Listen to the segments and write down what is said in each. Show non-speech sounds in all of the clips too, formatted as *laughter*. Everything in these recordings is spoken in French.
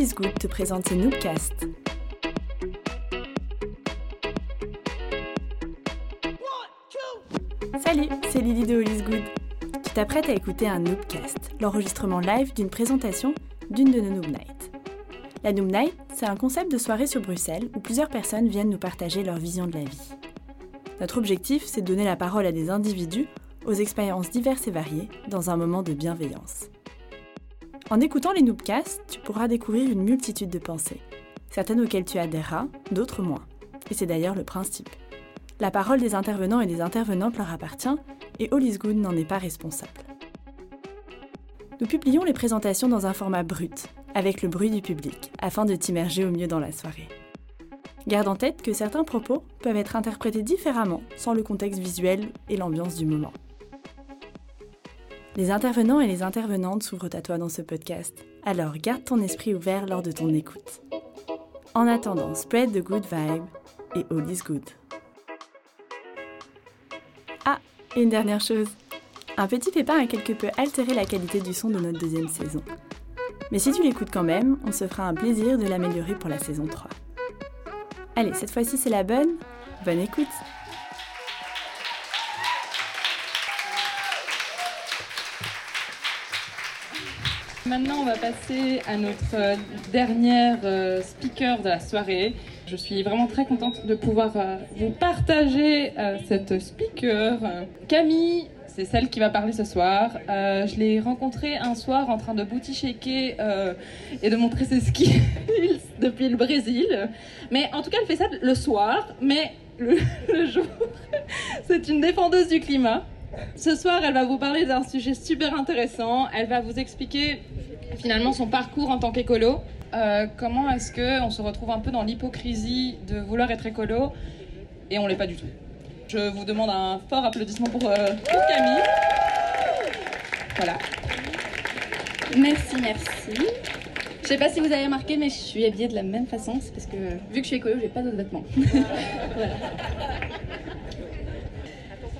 All Good te présente ses Noobcasts. Salut, c'est Lily de All Good. Tu t'apprêtes à écouter un Noobcast, l'enregistrement live d'une présentation d'une de nos Noob Nights. La Noob Night, c'est un concept de soirée sur Bruxelles où plusieurs personnes viennent nous partager leur vision de la vie. Notre objectif, c'est de donner la parole à des individus aux expériences diverses et variées dans un moment de bienveillance. En écoutant les Noobcasts, tu pourras découvrir une multitude de pensées, certaines auxquelles tu adhéreras, d'autres moins. Et c'est d'ailleurs le principe. La parole des intervenants et des intervenantes leur appartient et All Good n'en est pas responsable. Nous publions les présentations dans un format brut, avec le bruit du public, afin de t'immerger au mieux dans la soirée. Garde en tête que certains propos peuvent être interprétés différemment sans le contexte visuel et l'ambiance du moment. Les intervenants et les intervenantes s'ouvrent à toi dans ce podcast, alors garde ton esprit ouvert lors de ton écoute. En attendant, spread the good vibe et all is good. Ah, et une dernière chose. Un petit pépin a quelque peu altéré la qualité du son de notre deuxième saison. Mais si tu l'écoutes quand même, on se fera un plaisir de l'améliorer pour la saison 3. Allez, cette fois-ci c'est la bonne. Bonne écoute Maintenant, on va passer à notre dernière euh, speaker de la soirée. Je suis vraiment très contente de pouvoir euh, vous partager euh, cette speaker. Camille, c'est celle qui va parler ce soir. je l'ai rencontrée un soir en train de booty shaker et de montrer ses *laughs* skills depuis le Brésil. Mais en tout cas, elle fait ça le soir, mais le *laughs* jour, *laughs* c'est une défendeuse du climat. Ce soir, elle va vous parler d'un sujet super intéressant. Elle va vous expliquer finalement son parcours en tant qu'écolo. Euh, comment est-ce qu'on se retrouve un peu dans l'hypocrisie de vouloir être écolo et on l'est pas du tout. Je vous demande un fort applaudissement pour, euh, Camille. Voilà. Merci, merci. Je sais pas si vous avez remarqué, mais je suis habillée de la même façon. C'est parce que vu que je suis écolo, j'ai pas d'autres vêtements. *laughs*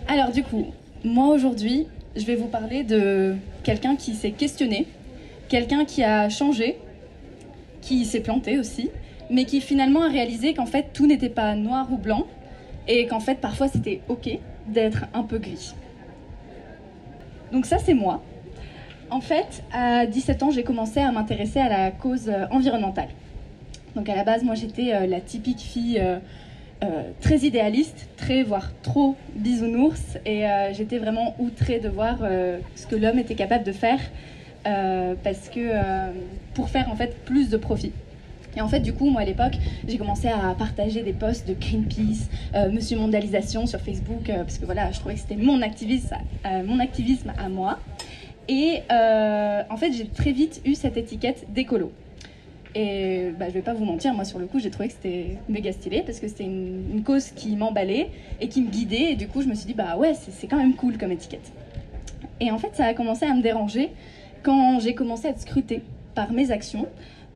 Alors du coup, moi aujourd'hui, je vais vous parler de quelqu'un qui s'est questionné, quelqu'un qui a changé, qui s'est planté aussi, mais qui finalement a réalisé qu'en fait tout n'était pas noir ou blanc et qu'en fait parfois c'était ok d'être un peu gris. Donc ça c'est moi. En fait, à 17 ans, j'ai commencé à m'intéresser à la cause euh, environnementale. Donc à la base, moi j'étais euh, la typique fille euh, très idéaliste, très voire trop bisounours, et euh, j'étais vraiment outrée de voir euh, ce que l'homme était capable de faire, parce que pour faire en fait plus de profit. Et en fait, du coup, moi à l'époque, j'ai commencé à partager des posts de Greenpeace, Monsieur Mondialisation sur Facebook, parce que voilà, je trouvais que c'était mon activisme, mon activisme à moi. Et en fait, j'ai très vite eu cette étiquette d'écolo. Et bah, je vais pas vous mentir, moi sur le coup j'ai trouvé que c'était méga stylé parce que c'était une, cause qui m'emballait et qui me guidait et du coup je me suis dit bah ouais c'est quand même cool comme étiquette. Et en fait ça a commencé à me déranger quand j'ai commencé à être scrutée par mes actions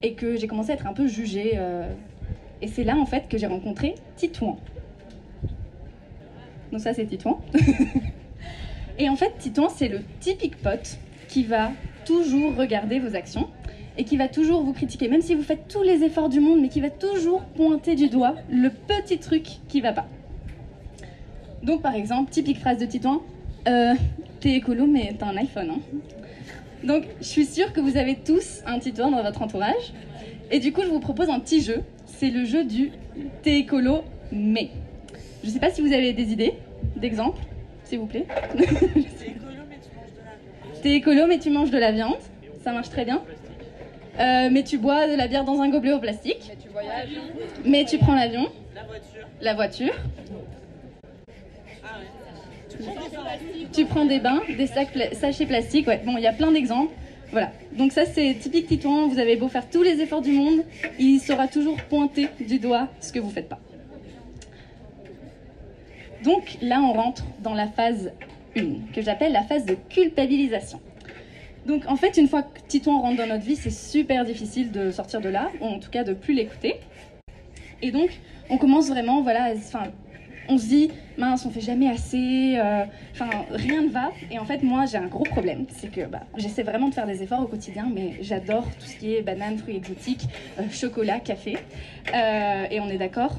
et que j'ai commencé à être un peu jugée. Euh, et c'est là en fait que j'ai rencontré Titouan. Donc ça c'est Titouan. *laughs* et en fait Titouan c'est le typique pote qui va toujours regarder vos actions et qui va toujours vous critiquer, même si vous faites tous les efforts du monde, mais qui va toujours pointer du doigt le petit truc qui va pas. Donc par exemple, typique phrase de Titouan, euh, t'es écolo mais t'as un iPhone. Hein. Donc je suis sûre que vous avez tous un Titouan dans votre entourage. Et du coup, je vous propose un petit jeu. C'est le jeu du t'es écolo mais. Je sais pas si vous avez des idées, d'exemples, s'il vous plaît. *laughs* T'es écolo mais tu manges de la viande. Ça marche très bien. Euh, mais tu bois de la bière dans un gobelet au plastique. Mais tu voyages. Mais tu prends l'avion. La voiture. La voiture. Ah Tu prends des bains, des sacs pla sachets plastiques. Ouais. Bon, il y a plein d'exemples. Voilà. Donc ça, c'est typique Titouan. Vous avez beau faire tous les efforts du monde, il sera toujours pointé du doigt ce que vous faites pas. Donc là, on rentre dans la phase 1, que j'appelle la phase de culpabilisation. Donc en fait, une fois que Titouan rentre dans notre vie, c'est super difficile de sortir de là, ou en tout cas de plus l'écouter. Et donc, on commence vraiment, voilà, enfin, on se dit, mince, on fait jamais assez, euh, enfin, rien ne va. Et en fait, moi, j'ai un gros problème, c'est que bah, j'essaie vraiment de faire des efforts au quotidien, mais j'adore tout ce qui est bananes, fruits exotiques, euh, chocolat, café. Euh, et on est d'accord,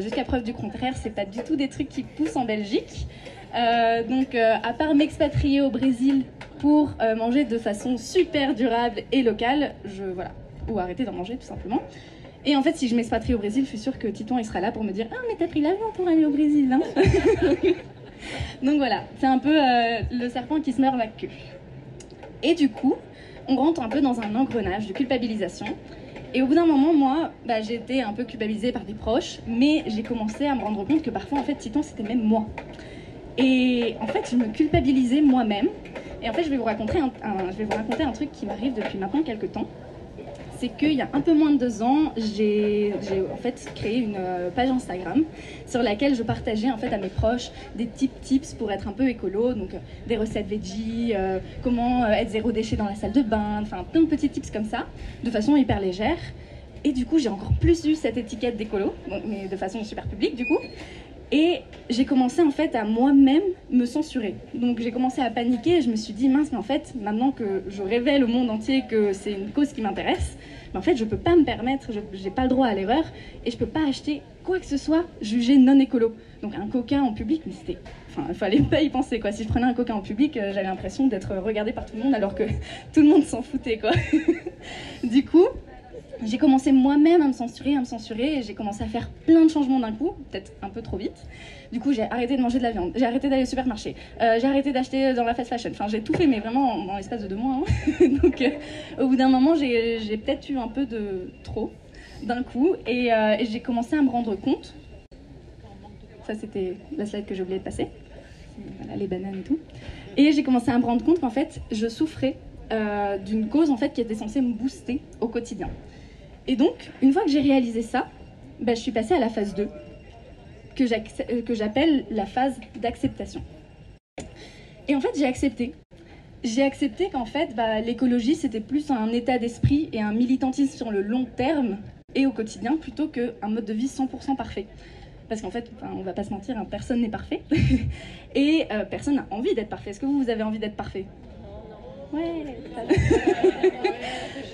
jusqu'à preuve du contraire, c'est pas du tout des trucs qui poussent en Belgique. Donc, à part m'expatrier au Brésil pour manger de façon super durable et locale, voilà, ou arrêter d'en manger tout simplement. Et en fait, si je m'expatrie au Brésil, je suis sûre que Titon il sera là pour me dire Ah, mais t'as pris l'avion pour aller au Brésil, hein *laughs* Donc voilà, c'est un peu euh, le serpent qui se meurt la queue. Et du coup, on rentre un peu dans un engrenage de culpabilisation. Et au bout d'un moment, moi, bah, j'ai été un peu culpabilisée par des proches, mais j'ai commencé à me rendre compte que parfois, en fait, Titon, c'était même moi. Et en fait, je me culpabilisais moi-même. Et en fait, je vais vous raconter un, je vais vous raconter un truc qui m'arrive depuis maintenant quelques temps c'est qu'il y a un peu moins de deux ans, j'ai en fait créé une euh, page Instagram sur laquelle je partageais en fait à mes proches des petits tips pour être un peu écolo, donc euh, des recettes veggie, euh, comment être zéro déchet dans la salle de bain, enfin plein de petits tips comme ça, de façon hyper légère. Et du coup, j'ai encore plus eu cette étiquette d'écolo, mais de façon super publique du coup. Et j'ai commencé en fait à moi-même me censurer. Donc j'ai commencé à paniquer et je me suis dit mince mais en fait maintenant que je révèle au monde entier que c'est une cause qui m'intéresse, mais en fait je peux pas me permettre, je j'ai pas le droit à l'erreur et je peux pas acheter quoi que ce soit jugé non écolo. Donc un coca en public, mais c'était, enfin il fallait pas y penser quoi. Si je prenais un coca en public, euh, j'avais l'impression d'être regardée par tout le monde alors que *laughs* tout le monde s'en foutait quoi. *laughs* du coup, j'ai commencé moi-même à me censurer, à me censurer, et j'ai commencé à faire plein de changements d'un coup, peut-être un peu trop vite. Du coup, j'ai arrêté de manger de la viande, j'ai arrêté d'aller au supermarché, euh, j'ai arrêté d'acheter dans la fast fashion. Enfin, j'ai tout fait, mais vraiment en, l'espace de deux mois. Hein. *laughs* Donc, euh, au bout d'un moment, j'ai peut-être eu un peu de trop d'un coup, et, euh, et j'ai commencé à me rendre compte. Ça, c'était la slide que j'ai oublié de passer. Voilà, les bananes et tout. Et j'ai commencé à me rendre compte qu'en fait, je souffrais d'une cause en fait qui était censée me booster au quotidien. Et donc, une fois que j'ai réalisé ça, bah, je suis passée à la phase 2, euh, que j'appelle la phase d'acceptation. Et en fait, j'ai accepté. J'ai accepté qu'en fait, bah, l'écologie, c'était plus un état d'esprit et un militantisme sur le long terme et au quotidien, plutôt qu'un mode de vie 100% parfait. Parce qu'en fait, on va pas se mentir, hein, personne n'est parfait. *laughs* et euh, personne n'a envie d'être parfait. Est-ce que vous, vous avez envie d'être parfait? Ouais. *laughs*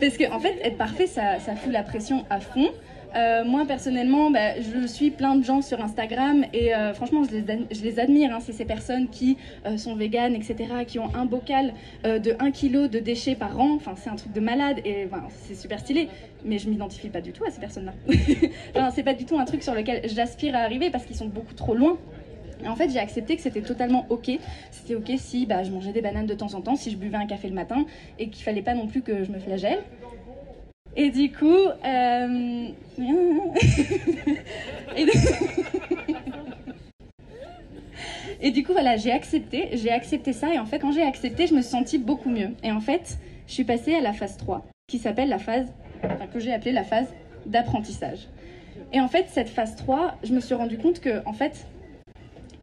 Parce qu'en en fait, être parfait, ça, fout la pression à fond. Euh, moi personnellement, bah, je suis plein de gens sur Instagram et euh, franchement, je les, je les admire. Hein, c'est ces personnes qui euh, sont véganes, etc., qui ont un bocal de 1 kg de déchets par an. Enfin, c'est un truc de malade et c'est super stylé. Mais je m'identifie pas du tout à ces personnes-là. *laughs* enfin, c'est pas du tout un truc sur lequel j'aspire à arriver parce qu'ils sont beaucoup trop loin. Et en fait, j'ai accepté que c'était totalement ok. C'était ok si bah, je mangeais des bananes de temps en temps, si je buvais un café le matin, et qu'il fallait pas non plus que je me flagelle. Et du coup, euh... *laughs* *laughs* et, du... coup, voilà, j'ai accepté, j'ai accepté ça, et en fait, quand j'ai accepté, je me suis sentie beaucoup mieux. Et en fait, je suis passée à la phase 3, qui s'appelle la phase, enfin, que j'ai appelée la phase d'apprentissage. Et en fait, cette phase 3, je me suis rendu compte que, en fait,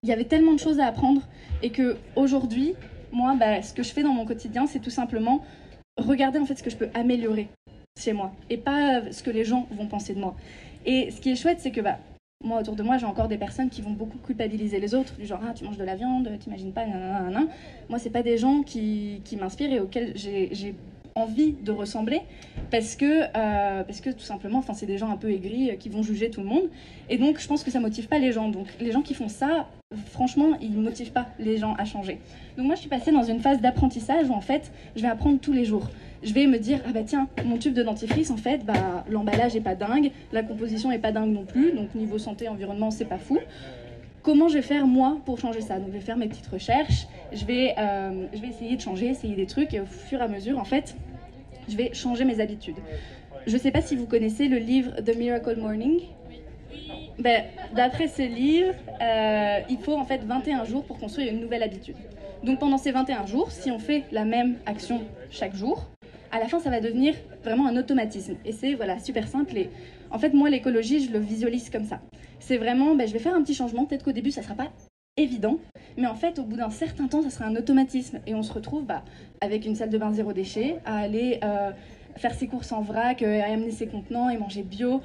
il y avait tellement de choses à apprendre et que aujourd'hui, moi, bah, ce que je fais dans mon quotidien, c'est tout simplement regarder en fait ce que je peux améliorer chez moi et pas ce que les gens vont penser de moi. Et ce qui est chouette, c'est que bah, moi, autour de moi, j'ai encore des personnes qui vont beaucoup culpabiliser les autres, du genre ah, tu manges de la viande, t'imagines pas, nanana. Moi, c'est pas des gens qui, qui m'inspirent et auxquels j'ai envie de ressembler parce que, euh, parce que tout simplement, enfin, c'est des gens un peu aigris euh, qui vont juger tout le monde. Et donc, je pense que ça motive pas les gens. Donc, les gens qui font ça, franchement, ils motivent pas les gens à changer. Donc, moi, je suis passée dans une phase d'apprentissage où en fait, je vais apprendre tous les jours. Je vais me dire, ah bah tiens, mon tube de dentifrice, en fait, bah, l'emballage est pas dingue, la composition est pas dingue non plus, donc niveau santé, environnement, c'est pas fou comment je vais faire moi pour changer ça? Donc je vais faire mes petites recherches, je vais, euh, je vais essayer de changer, essayer des trucs, et au fur et à mesure, en fait, je vais changer mes habitudes. Je ne sais pas si vous connaissez le livre The Miracle Morning. Ben, D'après ce livre, euh, il faut en fait 21 jours pour construire une nouvelle habitude. Donc pendant ces 21 jours, si on fait la même action chaque jour, à la fin, ça va devenir vraiment un automatisme. Et c'est voilà super simple. Et en fait, moi, l'écologie, je le visualise comme ça c'est vraiment, ben, je vais faire un petit changement. Peut-être qu'au début, ça ne sera pas évident, mais en fait, au bout d'un certain temps, ça sera un automatisme. Et on se retrouve bah, avec une salle de bain zéro déchet, à aller euh, faire ses courses en vrac, euh, à amener ses contenants et manger bio,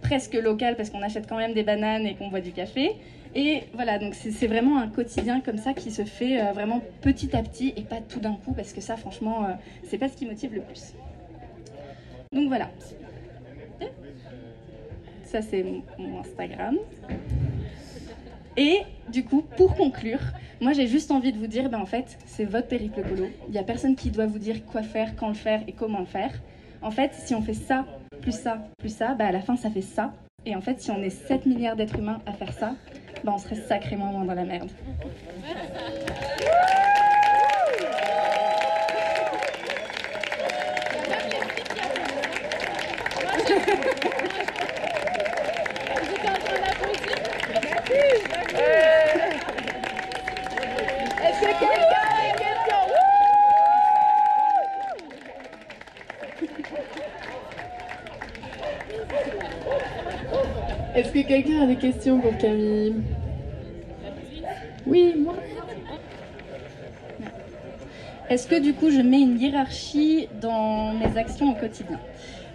presque local parce qu'on achète quand même des bananes et qu'on boit du café. Et voilà, donc c'est vraiment un quotidien comme ça qui se fait euh, vraiment petit à petit et pas tout d'un coup parce que ça, franchement, c'est pas ce qui motive le plus. Donc voilà. Ça, c'est mon Instagram. Et du coup, pour conclure, moi j'ai juste envie de vous dire, ben en fait, c'est votre périple colo. Il n'y a personne qui doit vous dire quoi faire, quand le faire et comment le faire. En fait, si on fait ça, plus ça, plus ça, ben à la fin ça fait ça. Et en fait, si on est 7 milliards d'êtres humains à faire ça, ben on serait sacrément moins dans la merde. Est-ce que quelqu'un a une question Est-ce que quelqu'un a des questions pour Camille? Oui, moi. Est-ce que du coup je mets une hiérarchie dans mes actions au quotidien?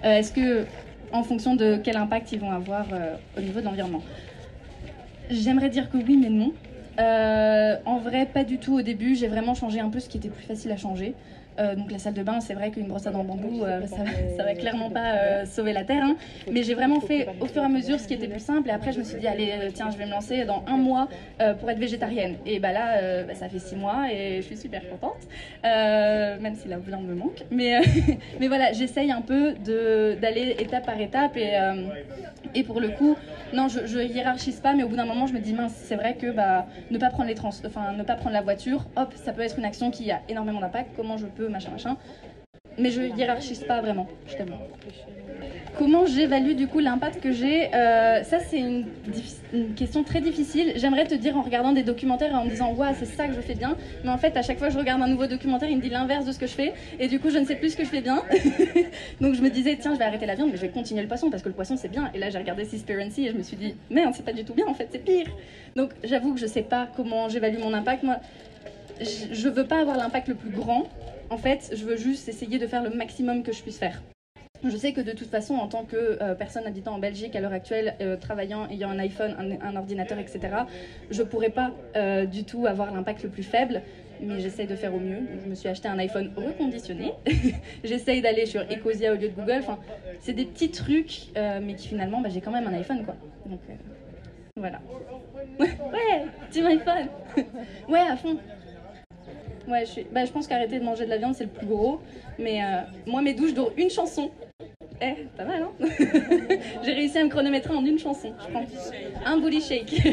Euh, Est-ce que en fonction de quel impact ils vont avoir euh, au niveau de l'environnement? J'aimerais dire que oui mais non. Euh, en vrai pas du tout au début, j'ai vraiment changé un peu ce qui était plus facile à changer. Euh, donc la salle de bain, c'est vrai qu'une brosse à dents en bambou, euh, ça, va, ça va clairement pas euh, sauver la terre. hein. Mais j'ai vraiment fait au fur et à mesure ce qui était plus simple. Et après, je me suis dit, allez, tiens, je vais me lancer dans un mois pour être végétarienne. Et bah là, bah, ça fait six mois et je suis super contente, même si la viande me manque. Mais, *laughs* mais voilà, j'essaye un peu d'aller étape par étape. Et, et pour le coup, non, je, hiérarchise pas, mais au bout d'un moment, je me dis, mince, c'est vrai que bah, ne pas prendre les trans, enfin, ne pas prendre la voiture, hop, ça peut être une action qui a énormément d'impact. Comment je peux, machin, machin. Mais je hiérarchise pas vraiment, je t'avoue. Comment j'évalue du coup l'impact que j'ai Euh, Ça, c'est une, question très difficile. J'aimerais te dire en regardant des documentaires et en me disant, waouh, c'est ça que je fais bien. Mais en fait, à chaque fois que je regarde un nouveau documentaire, il me dit l'inverse de ce que je fais. Et du coup, je ne sais plus ce que je fais bien. *laughs* Donc, je me disais, tiens, je vais arrêter la viande, mais je vais continuer le poisson parce que le poisson, c'est bien. Et là, j'ai regardé Seaspiracy et je me suis dit, merde, c'est pas du tout bien, en fait, c'est pire. Donc, j'avoue que je sais pas comment j'évalue mon impact. Moi, je je veux pas avoir l'impact le plus grand. En fait, je veux juste essayer de faire le maximum que je puisse faire. Je sais que de toute façon, en tant que euh, personne habitant en Belgique à l'heure actuelle, euh, travaillant, ayant un iPhone, un, ordinateur, etc., je pourrais pas euh, du tout avoir l'impact le plus faible. Mais j'essaye de faire au mieux. Je me suis acheté un iPhone reconditionné. *laughs* j'essaye d'aller sur Ecosia au lieu de Google. Enfin, c'est des petits trucs, mais qui finalement, bah, j'ai quand même un iPhone, quoi. Donc voilà. *laughs* ouais, team iPhone. *laughs* ouais, à fond. Ouais, bah, je pense qu'arrêter de manger de la viande, c'est le plus gros. Mais euh, moi, mes douches durent une chanson. Eh, pas mal, hein *laughs* J'ai réussi à me chronométrer en une chanson, je. Un booty shake. *laughs*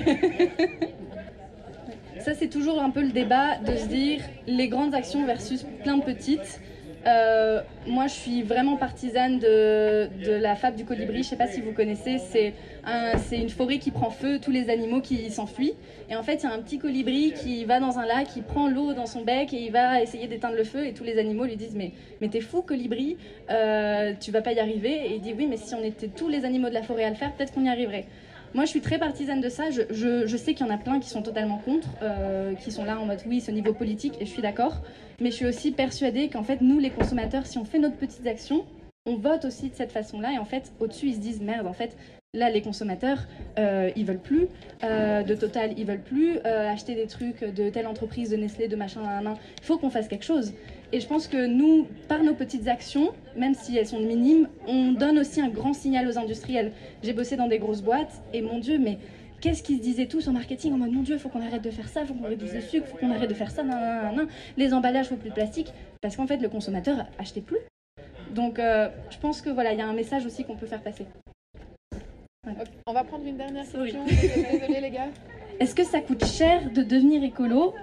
Ça, c'est toujours un peu le débat de se dire les grandes actions versus plein de petites. Euh, moi, je suis vraiment partisane de, la fable du colibri. Je sais pas si vous connaissez. C'est un, c'est une forêt qui prend feu, tous les animaux qui s'enfuient. Et en fait, il y a un petit colibri qui va dans un lac, qui prend l'eau dans son bec et il va essayer d'éteindre le feu. Et tous les animaux lui disent Mais, mais t'es fou, colibri, euh, tu vas pas y arriver. Et il dit Oui, mais si on était tous les animaux de la forêt à le faire, peut-être qu'on y arriverait. Moi, je suis très partisane de ça. Je, sais qu'il y en a plein qui sont totalement contre, euh, qui sont là en mode oui, ce niveau politique, et je suis d'accord. Mais je suis aussi persuadée qu'en fait, nous, les consommateurs, si on fait notre petites actions, on vote aussi de cette façon-là. Et en fait, au-dessus, ils se disent merde, en fait, là, les consommateurs, euh, ils veulent plus. euh, de Total, ils veulent plus euh, acheter des trucs de telle entreprise, de Nestlé, de machin. Il faut qu'on fasse quelque chose. Et je pense que nous, par nos petites actions, même si elles sont minimes, on donne aussi un grand signal aux industriels. J'ai bossé dans des grosses boîtes et mon Dieu, mais qu'est-ce qu'ils se disaient tous en marketing en mode mon Dieu, faut qu'on arrête de faire ça, faut qu'on réduise le sucre, faut qu'on arrête de faire ça, nan, nan, nan, nan. les emballages, faut plus de plastique, parce qu'en fait le consommateur achetait plus. Donc euh, je pense que voilà, il y a un message aussi qu'on peut faire passer. On va prendre une dernière question. Désolée les gars. Est-ce que ça coûte cher de devenir écolo?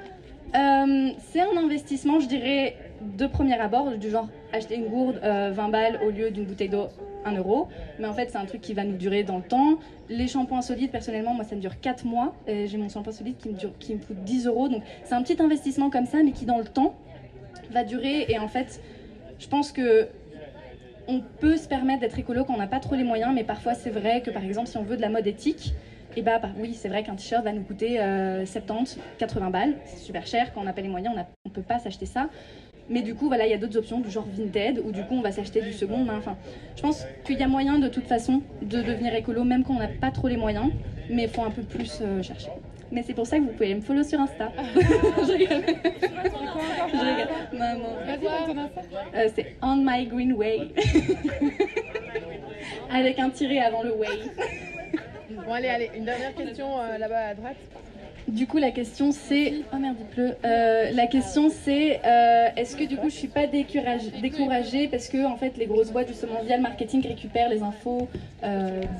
Euh, C'est un investissement, je dirais, de premier abord, du genre acheter une gourde euh, 20 balles au lieu d'une bouteille d'eau 1 euro. Mais en fait, c'est un truc qui va nous durer dans le temps. Les shampoings solides, personnellement, moi, ça me dure 4 mois. J'ai mon shampoing solide qui me, dure, coûte 10 euros. Donc, c'est un petit investissement comme ça, mais qui, dans le temps, va durer. Et en fait, je pense que on peut se permettre d'être écolo quand on n'a pas trop les moyens, mais parfois c'est vrai que par exemple si on veut de la mode éthique, et bah par- oui, c'est vrai qu'un t-shirt va nous coûter euh, 70, 80 balles. C'est super cher. Quand on n'a pas les moyens, on ne peut pas s'acheter ça. Mais du coup, voilà, il y a d'autres options du genre Vinted où du coup on va s'acheter du second. Enfin, je pense qu'il y a moyen de toute façon de devenir écolo, même quand on n'a pas trop les moyens, mais il faut un peu plus euh, chercher. Mais c'est pour ça que vous pouvez me follow sur Insta. *laughs* je je. Maman. Euh, c'est On My Green Way. *laughs* Avec un tiré avant le way. Bon, allez, allez, une dernière question euh, là-bas à droite. Du coup, la question c'est. Oh merde, il pleut. Euh, la question c'est euh, est-ce que du coup je suis pas découragée, découragée parce que en fait les grosses boîtes justement via le marketing récupèrent les infos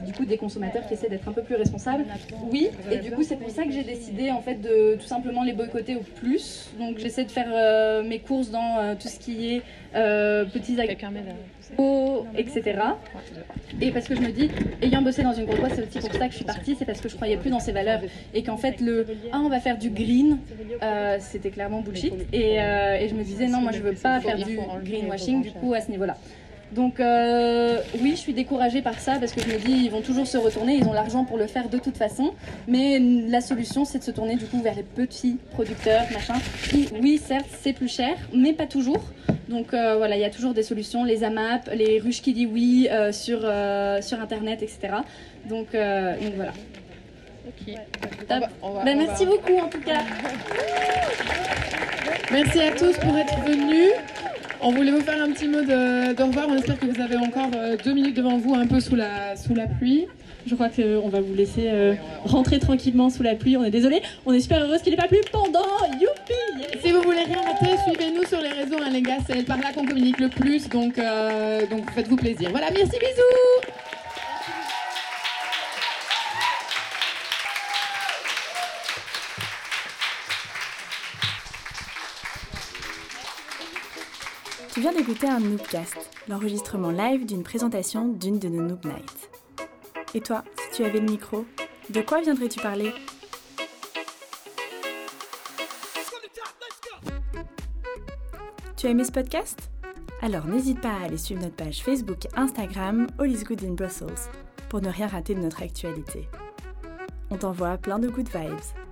du coup des consommateurs qui essaient d'être un peu plus responsables? Oui, et du coup c'est pour ça que j'ai décidé en fait de tout simplement les boycotter au plus. Donc j'essaie de faire mes courses dans tout ce qui est petits Quelqu'un m'aide etc. Et parce que je me dis, ayant bossé dans une grosse boîte, c'est aussi pour ça que je suis partie, c'est parce que je croyais plus dans ces valeurs et qu'en fait le ah on va faire du green, euh, c'était clairement bullshit. Et, euh, et je me disais non moi je veux pas faire du greenwashing du coup à ce niveau-là. Donc euh, oui, je suis découragée par ça parce que je me dis ils vont toujours se retourner, ils ont l'argent pour le faire de toute façon. Mais la solution c'est de se tourner du coup vers les petits producteurs, machin. Qui, oui, certes c'est plus cher, mais pas toujours. Donc euh, voilà, il y a toujours des solutions, les AMAP, les ruches qui dit oui euh, sur, sur internet, etc. Donc, donc voilà. Ok. Top. On va- on va- Ben, merci va- beaucoup en tout cas. *laughs* Merci à tous pour être venus. On voulait vous faire un petit mot de, de revoir. On espère que vous avez encore euh, deux minutes devant vous, un peu sous la, sous la pluie. Je crois qu'on va vous laisser euh, rentrer tranquillement sous la pluie. On est désolé. On est super heureuse qu'il n'ait pas plu pendant. Youpi Si vous voulez rien rater, suivez-nous sur les réseaux, hein, les gars. C'est par là qu'on communique le plus. Donc, euh, donc faites-vous plaisir. Voilà, merci, bisous. Tu viens d'écouter un Noobcast, l'enregistrement live d'une présentation d'une de nos Noob Nights. Et toi, si tu avais le micro, de quoi viendrais-tu parler? Tu as aimé ce podcast? Alors n'hésite pas à aller suivre notre page Facebook et Instagram All is Good in Brussels pour ne rien rater de notre actualité. On t'envoie plein de good vibes.